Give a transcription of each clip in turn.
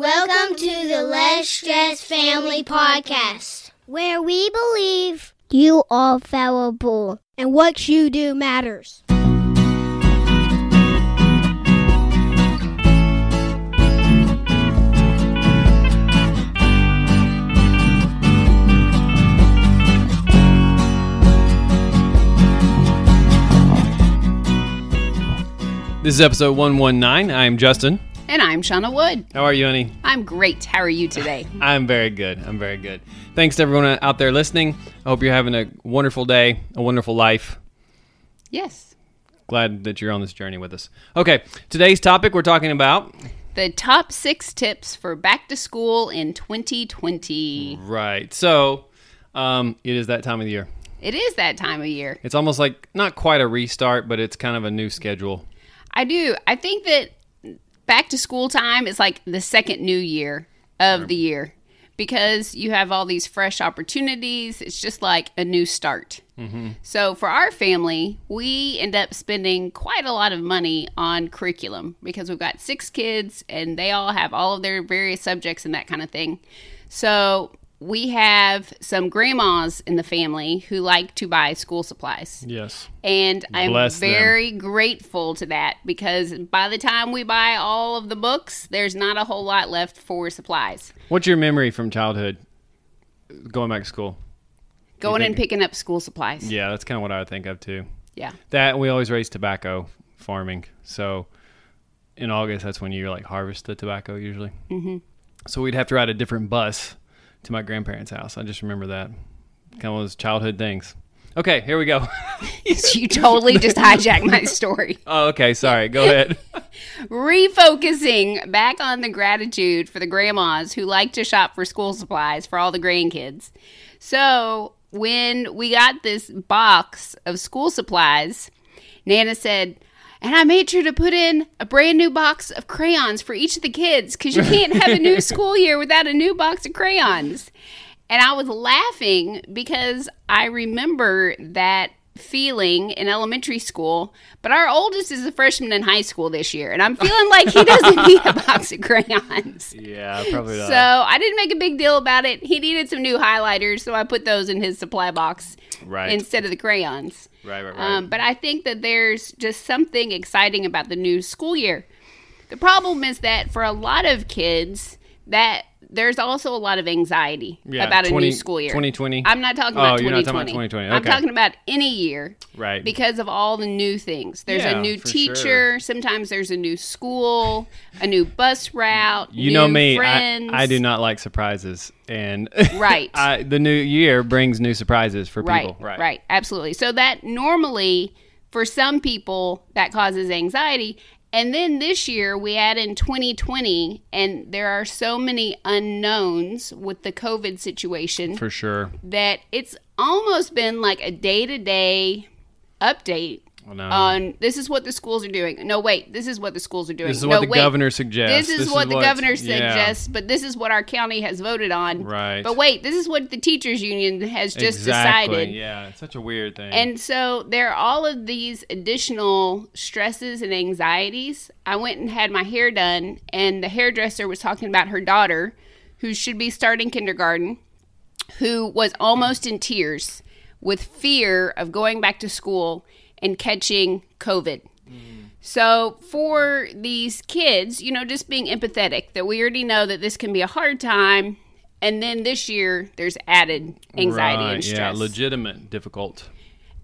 Welcome to the Less Stress Family Podcast, where we believe you are fallible and what you do matters. This is episode 119. I am Justin. And I'm Shauna Wood. How are you, honey? I'm great. How are you today? I'm very good. I'm very good. Thanks to everyone out there listening. I hope you're having a wonderful day, a wonderful life. Yes. Glad that you're on this journey with us. Okay, today's topic we're talking about the top six tips for back to school in 2020. Right. So, um, it is that time of the year. It is that time of year. It's almost like not quite a restart, but it's kind of a new schedule. I do. I think that back to school time is like the second new year of right. the year because you have all these fresh opportunities. It's just like a new start. Mm-hmm. So for our family, we end up spending quite a lot of money on curriculum because we've got six kids and they all have all of their various subjects and that kind of thing. So we have some grandmas in the family who like to buy school supplies. Yes. And I'm Bless very them. grateful to that because by the time we buy all of the books, there's not a whole lot left for supplies. What's your memory from childhood going back to school? Going and picking up school supplies. Yeah, that's kind of what I think of too. Yeah. That we always raised tobacco farming. So in August, that's when you like harvest the tobacco usually. Mm-hmm. So we'd have to ride a different bus to my grandparents' house. I just remember that. Kind of those childhood things. Okay, here we go. you totally just hijacked my story. Oh, okay. Sorry. Go ahead. Refocusing back on the gratitude for the grandmas who like to shop for school supplies for all the grandkids. So, when we got this box of school supplies, Nana said, and I made sure to put in a brand new box of crayons for each of the kids because you can't have a new school year without a new box of crayons. And I was laughing because I remember that feeling in elementary school, but our oldest is a freshman in high school this year, and I'm feeling like he doesn't need a box of crayons. Yeah, probably not. So I didn't make a big deal about it. He needed some new highlighters, so I put those in his supply box right. instead of the crayons. Right, right, right. Um, but I think that there's just something exciting about the new school year. The problem is that for a lot of kids, that there's also a lot of anxiety yeah, about a 20, new school year. 2020. I'm not talking oh, about oh, 2020. You're not talking about 2020. Okay. I'm talking about any year. Right. Because of all the new things. There's yeah, a new teacher. Sure. Sometimes there's a new school, a new bus route. You know me. I, I, do not like surprises, and right. I, the new year brings new surprises for right, people. Right. Right. Absolutely. So that normally for some people that causes anxiety and then this year we add in 2020, and there are so many unknowns with the COVID situation. For sure. That it's almost been like a day to day update Oh, no. On this is what the schools are doing. No, wait, this is what the schools are doing. This is no, what the wait, governor suggests. This is this what is the governor suggests, yeah. but this is what our county has voted on. Right. But wait, this is what the teachers union has just exactly. decided. Yeah, it's such a weird thing. And so there are all of these additional stresses and anxieties. I went and had my hair done, and the hairdresser was talking about her daughter, who should be starting kindergarten, who was almost in tears with fear of going back to school and catching COVID. Mm. So, for these kids, you know, just being empathetic that we already know that this can be a hard time. And then this year, there's added anxiety right, and stress. Yeah, legitimate, difficult.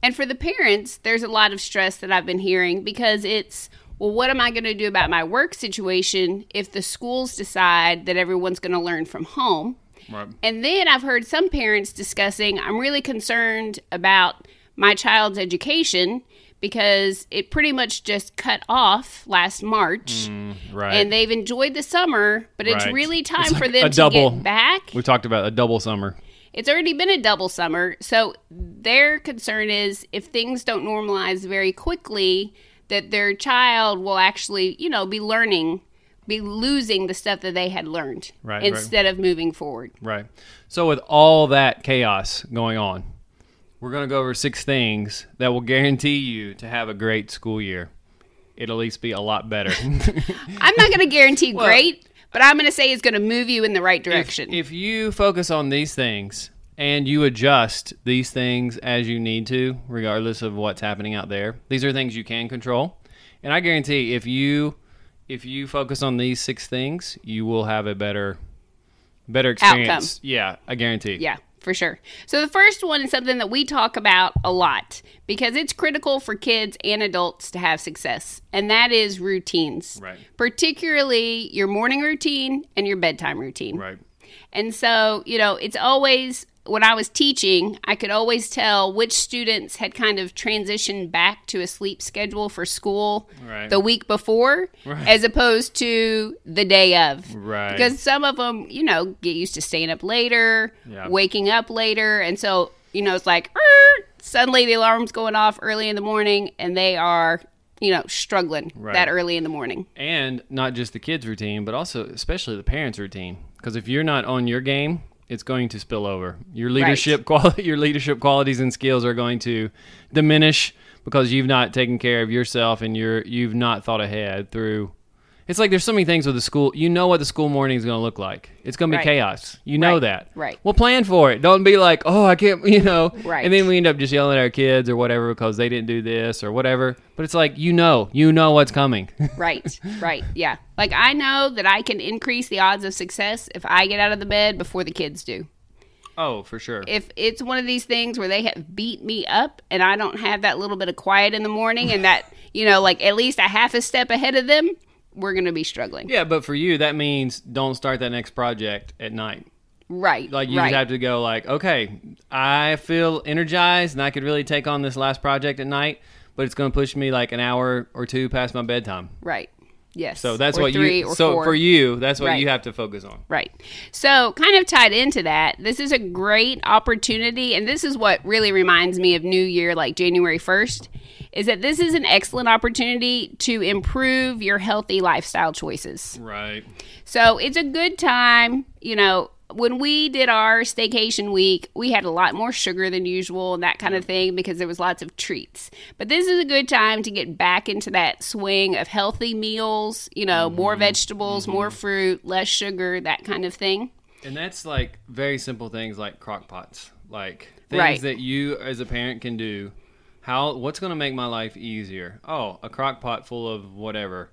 And for the parents, there's a lot of stress that I've been hearing because it's, well, what am I going to do about my work situation if the schools decide that everyone's going to learn from home? Right. And then I've heard some parents discussing, I'm really concerned about my child's education because it pretty much just cut off last March. Mm, right. And they've enjoyed the summer, but it's right. really time like for them to double, get back. We talked about a double summer. It's already been a double summer. So their concern is if things don't normalize very quickly, that their child will actually, you know, be learning be losing the stuff that they had learned right, instead right. of moving forward. Right. So with all that chaos going on, we're going to go over six things that will guarantee you to have a great school year. It'll at least be a lot better. I'm not going to guarantee well, great, but I'm going to say it's going to move you in the right direction. if you focus on these things and you adjust these things as you need to, regardless of what's happening out there, these are things you can control. And I guarantee if you if you focus on these six things, you will have a better better experience. Yeah, I guarantee. Yeah, for sure. So the first one is something that we talk about a lot because it's critical for kids and adults to have success, and that is routines. Right. Particularly your morning routine and your bedtime routine. Right. And so, you know, it's always when I was teaching, I could always tell which students had kind of transitioned back to a sleep schedule for school Right. the week before Right. as opposed to the day of. Right. Because some of them, you know, get used to staying up later, waking up later. And so, you know, it's like, "Er," suddenly the alarm's going off early in the morning and they are, you know, struggling Right. that early in the morning. and not just the kids' routine, but also especially the parents' routine. Because if you're not on your game, it's going to spill over. Your leadership quality, your leadership qualities and skills are going to diminish because you've not taken care of yourself and you're you've not thought ahead through. It's like there's so many things with the school. You know what the school morning is going to look like. It's going to be Right. chaos. You know Right. that. Right. Well, plan for it. Don't be like, oh, I can't, you know. Right. And then we end up just yelling at our kids or whatever because they didn't do this or whatever. But it's like you know, you know what's coming. Right, right, yeah. Like I know that I can increase the odds of success if I get out of the bed before the kids do. oh, for sure. If it's one of these things where they have beat me up and I don't have that little bit of quiet in the morning and that, you know, like at least a half a step ahead of them, we're going to be struggling. Yeah, but for you, that means don't start that next project at night. Right. Like you right. just have to go like, okay, I feel energized and I could really take on this last project at night, but it's going to push me like an hour or two past my bedtime. Right. Yes. So that's what you. or So four. for you, that's what Right. you have to focus on. Right. So, kind of tied into that, this is a great opportunity. And this is what really reminds me of New Year, like January 1st, is that this is an excellent opportunity to improve your healthy lifestyle choices. Right. So, it's a good time, you know. When we did our staycation week, we had a lot more sugar than usual and that kind of thing because there was lots of treats. But this is a good time to get back into that swing of healthy meals, you know, more mm-hmm. vegetables, more mm-hmm. fruit, less sugar, that kind of thing. And that's like very simple things like crock pots, like things Right. that you as a parent can do. How what's going to make my life easier? Oh, a crock pot full of whatever.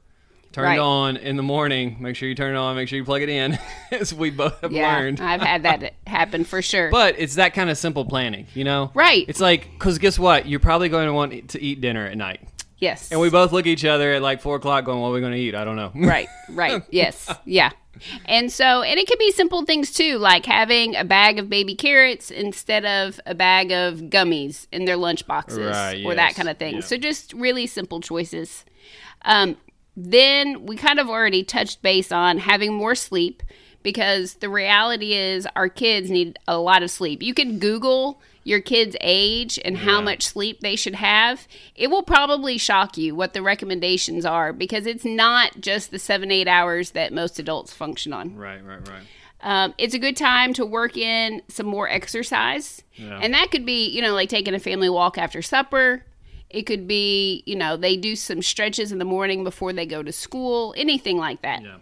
Turn Right. it on in the morning. Make sure you turn it on. Make sure you plug it in, as we both have Yeah, learned. I've had that happen for sure. But it's that kind of simple planning, you know? Right. It's like, because guess what? You're probably going to want to eat dinner at night. yes. And we both look at each other at like four o'clock going, what are we going to eat? I don't know. right, right. Yes. Yeah. And so, and it can be simple things too, like having a bag of baby carrots instead of a bag of gummies in their lunch boxes Right, or that kind of thing. yeah. So, just really simple choices. Um, then we kind of already touched base on having more sleep because the reality is our kids need a lot of sleep. You can Google your kid's age and how much sleep they should have. It will probably shock you what the recommendations are because it's not just the seven, eight hours that most adults function on. Right, right, right. Um, it's a good time to work in some more exercise. Yeah. And that could be, you know, like taking a family walk after supper. It could be, you know, they do some stretches in the morning before they go to school, anything like that. Yeah.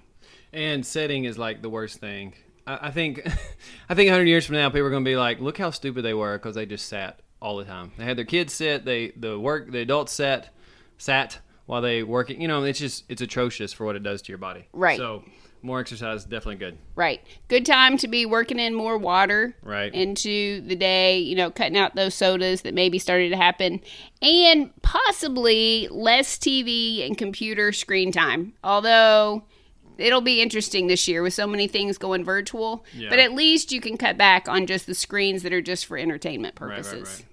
And setting is like the worst thing. I, I think, I think 100 years from now, people are going to be like, look how stupid they were because they just sat all the time. They had their kids sit, they the work, the adults sat, sat while they working. You know, it's just it's atrocious for what it does to your body. Right. So more exercise definitely good. Right. Good time to be working in more water Right. into the day, you know, cutting out those sodas that maybe started to happen, and possibly less TV and computer screen time. Although it'll be interesting this year with so many things going virtual, Yeah. but at least you can cut back on just the screens that are just for entertainment Right, purposes. right, right.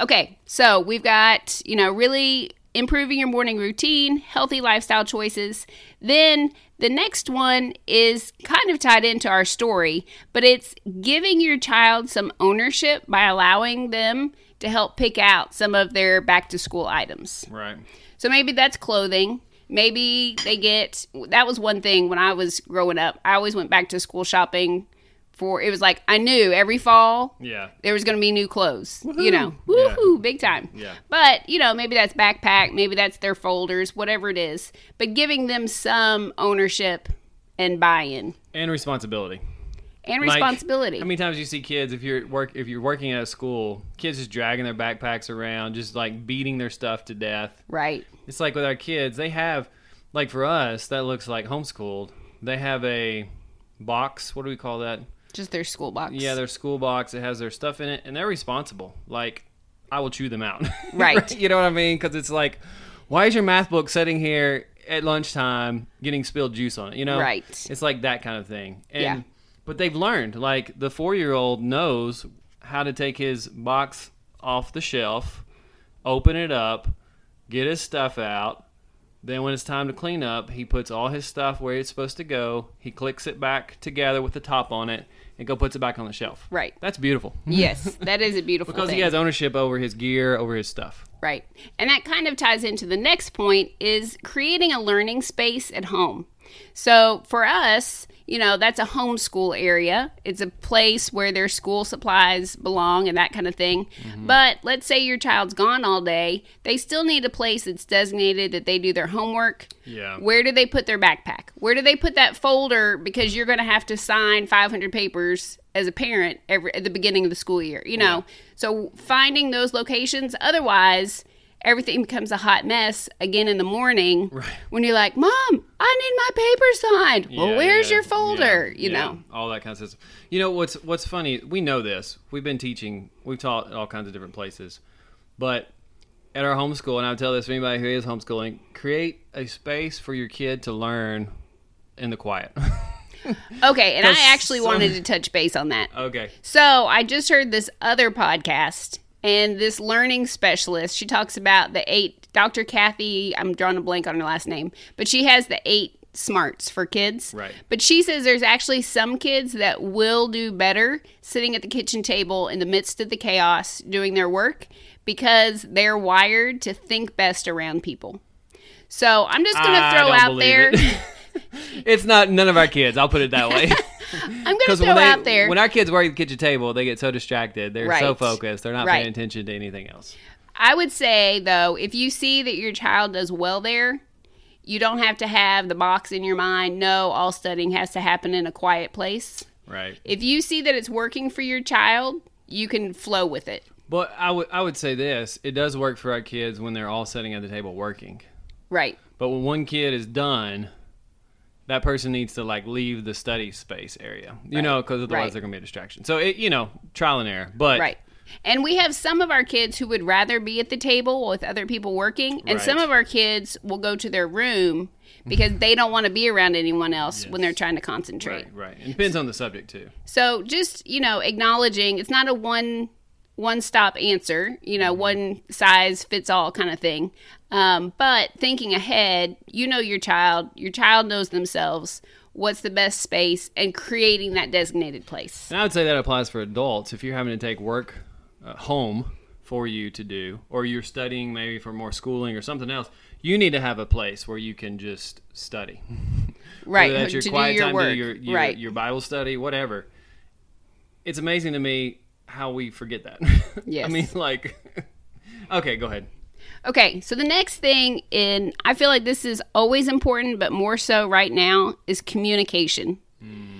Okay, so we've got, you know, really improving your morning routine, healthy lifestyle choices. Then the next one is kind of tied into our story, but it's giving your child some ownership by allowing them to help pick out some of their back to school items. Right. So maybe that's clothing. Maybe they get that was one thing when I was growing up. I always went back to school shopping for it was like I knew every fall Yeah. there was going to be new clothes. You know, Yeah. woohoo, big time. Yeah. But you know, maybe that's backpack, maybe that's their folders, whatever it is. But giving them some ownership and buy-in and responsibility. and Like, responsibility. How many times you see kids if you're work if you're working at a school, kids just dragging their backpacks around, just like beating their stuff to death. right. It's like with our kids, they have like for us that looks like homeschooled. They have a box. What do we call that? Just their school box. Yeah, their school box. It has their stuff in it, and they're responsible. Like I will chew them out. Right. you know what I mean? Because it's like, why is your math book sitting here at lunchtime getting spilled juice on it? You know? Right. It's like that kind of thing. And, Yeah. But they've learned. Like the four year old knows how to take his box off the shelf, open it up, get his stuff out. Then when it's time to clean up, he puts all his stuff where it's supposed to go. He clicks it back together with the top on it and go puts it back on the shelf. Right. That's beautiful. Yes, that is a beautiful because thing. he has ownership over his gear, over his stuff. Right. And that kind of ties into the next point is creating a learning space at home. So for us, you know, that's a homeschool area. It's a place where their school supplies belong and that kind of thing. Mm-hmm. But let's say your child's gone all day, they still need a place that's designated that they do their homework. Yeah. Where do they put their backpack? Where do they put that folder because you're going to have to sign 500 papers as a parent every at the beginning of the school year, you know. So finding those locations otherwise everything becomes a hot mess again in the morning right. when you're like, "Mom, I need my papers signed." well, where's yeah, your folder? yeah, you yeah, know. all that kind of stuff. You know what's what's funny? We know this. We've been teaching. We've taught at all kinds of different places, but at our homeschool, and I would tell this to anybody who is homeschooling: create a space for your kid to learn in the quiet. Okay, and I actually some- wanted to touch base on that. okay. So I just heard this other podcast, and this learning specialist, she talks about the eight, Dr. Kathy, I'm drawing a blank on her last name, but she has the eight smarts for kids. Right. But she says there's actually some kids that will do better sitting at the kitchen table in the midst of the chaos doing their work because they're wired to think best around people. So I'm just going to throw out there. it. it's not none of our kids. I'll put it that way. I'm going to throw they- out there. when our kids work at the kitchen table, they get so distracted. They're so focused. They're not Right. paying attention to anything else. I would say though, if you see that your child does well there, you don't have to have the box in your mind. No, all studying has to happen in a quiet place. Right. If you see that it's working for your child, you can flow with it. But I would I would say this: it does work for our kids when they're all sitting at the table working. Right. But when one kid is done, that person needs to like leave the study space area, you know, because otherwise Right. they're gonna be a distraction. So it, you know, trial and error. But Right. And we have some of our kids who would rather be at the table with other people working, and some of our kids will go to their room because they don't want to be around anyone else when they're trying to concentrate. right, right. It depends on the subject too. So just you know, acknowledging it's not a one one stop answer, you know, one size fits all kind of thing. Um, but thinking ahead, you know your child, your child knows themselves. What's the best space and creating that designated place. And I would say that applies for adults. If you're having to take work uh, home for you to do, or you're studying maybe for more schooling or something else, you need to have a place where you can just study. Right. Whether that's your to quiet do your time, work. do your, your, right. your Bible study, whatever. It's amazing to me how we forget that. Yes. I mean, like, okay, go ahead. Okay, so the next thing and I feel like this is always important, but more so right now is communication. Hmm.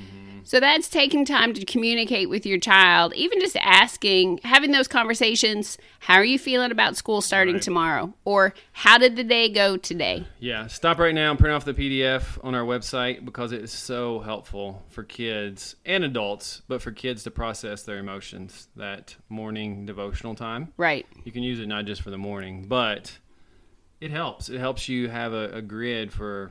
So that's taking time to communicate with your child, even just asking, having those conversations. How are you feeling about school starting Right. tomorrow? Or how did the day go today? Yeah, stop right now and print off the PDF on our website because it is so helpful for kids and adults, but for kids to process their emotions. That morning devotional time. Right. You can use it not just for the morning, but it helps. It helps you have a, a grid for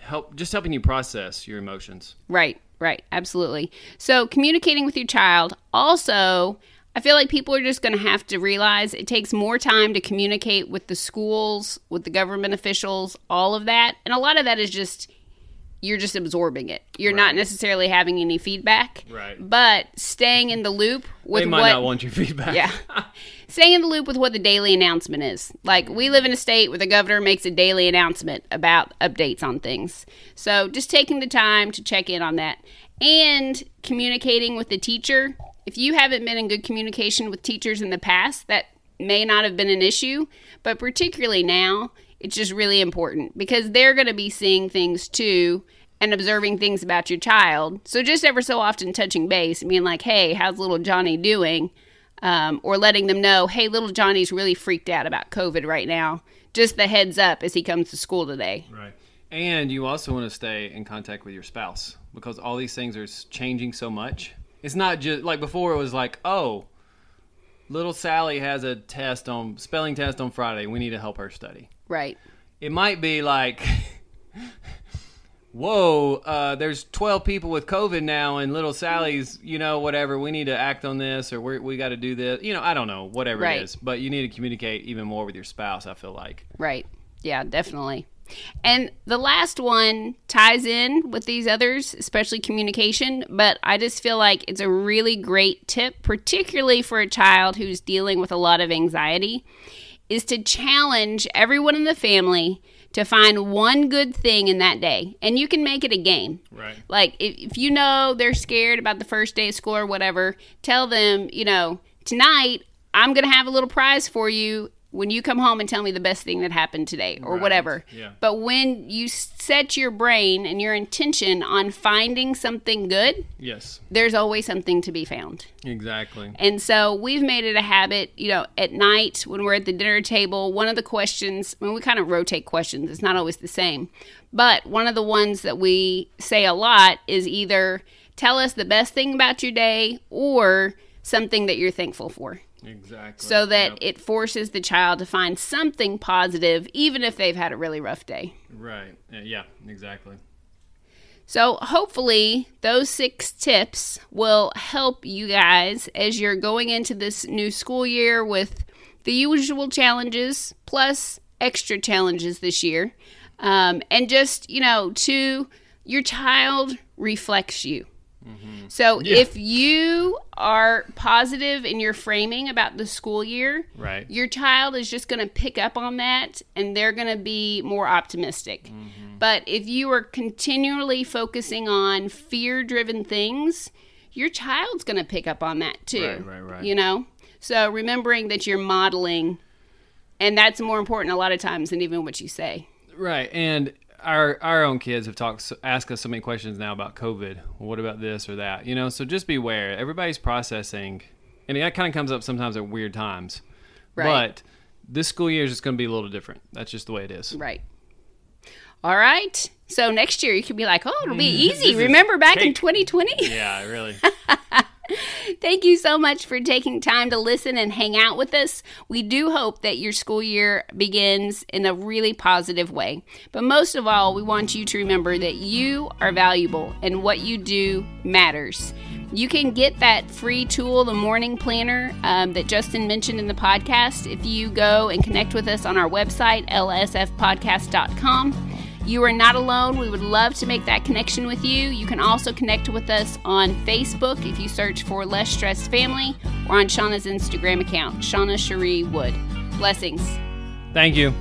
help, just helping you process your emotions. Right, right, absolutely. So, communicating with your child. Also, I feel like people are just going to have to realize it takes more time to communicate with the schools, with the government officials, all of that. And a lot of that is just you're just absorbing it. You're not necessarily having any feedback. Right. But staying in the loop with they might what not want your feedback. yeah. Staying in the loop with what the daily announcement is. Like, we live in a state where the governor makes a daily announcement about updates on things. So, just taking the time to check in on that and communicating with the teacher. If you haven't been in good communication with teachers in the past, that may not have been an issue, but particularly now, it's just really important because they're going to be seeing things too and observing things about your child. So just ever so often touching base and being like, hey, how's little Johnny doing? Um, or letting them know, hey, little Johnny's really freaked out about COVID right now. Just the heads up as he comes to school today. Right. And you also want to stay in contact with your spouse because all these things are changing so much. It's not just like before it was like, oh, little Sally has a test on spelling test on Friday. We need to help her study. Right. It might be like, whoa, uh, there's 12 people with COVID now, and little Sally's, you know, whatever. We need to act on this, or we're, we got to do this. You know, I don't know, whatever Right. it is. But you need to communicate even more with your spouse. I feel like. Right. Yeah, definitely. And the last one ties in with these others, especially communication, but I just feel like it's a really great tip, particularly for a child who's dealing with a lot of anxiety, is to challenge everyone in the family to find one good thing in that day. And you can make it a game. Right. Like if, if you know they're scared about the first day of school or whatever, tell them, you know, tonight I'm going to have a little prize for you when you come home and tell me the best thing that happened today or Right. whatever. Yeah. But when you set your brain and your intention on finding something good, Yes. there's always something to be found. Exactly. And so we've made it a habit, you know, at night when we're at the dinner table, one of the questions, I mean, we kind of rotate questions, it's not always the same. But one of the ones that we say a lot is either tell us the best thing about your day or something that you're thankful for. Exactly. So that Yep. it forces the child to find something positive, even if they've had a really rough day. Right. Uh, Yeah. Exactly. So, hopefully, those six tips will help you guys as you're going into this new school year with the usual challenges plus extra challenges this year. Um, and just, you know, to your child reflects you. Mm-hmm. So, if you are positive in your framing about the school year, Right. your child is just going to pick up on that and they're going to be more optimistic. Mm-hmm. But if you are continually focusing on fear driven things, your child's going to pick up on that too. Right, right, right. You know? So remembering that you're modeling, and that's more important a lot of times than even what you say. Right, and our our own kids have talked, asked us so many questions now about COVID. Well, what about this or that? You know, so just beware. Everybody's processing, and that kind of comes up sometimes at weird times. Right. But this school year is just going to be a little different. That's just the way it is. Right. All right. So next year you could be like, oh, it'll be easy. Remember back in 2020? Yeah, really. Thank you so much for taking time to listen and hang out with us. We do hope that your school year begins in a really positive way. But most of all, we want you to remember that you are valuable and what you do matters. You can get that free tool, the morning planner um, that Justin mentioned in the podcast, if you go and connect with us on our website, lsfpodcast.com. You are not alone. We would love to make that connection with you. You can also connect with us on Facebook if you search for Less Stressed Family or on Shauna's Instagram account, Shauna Cherie Wood. Blessings. Thank you.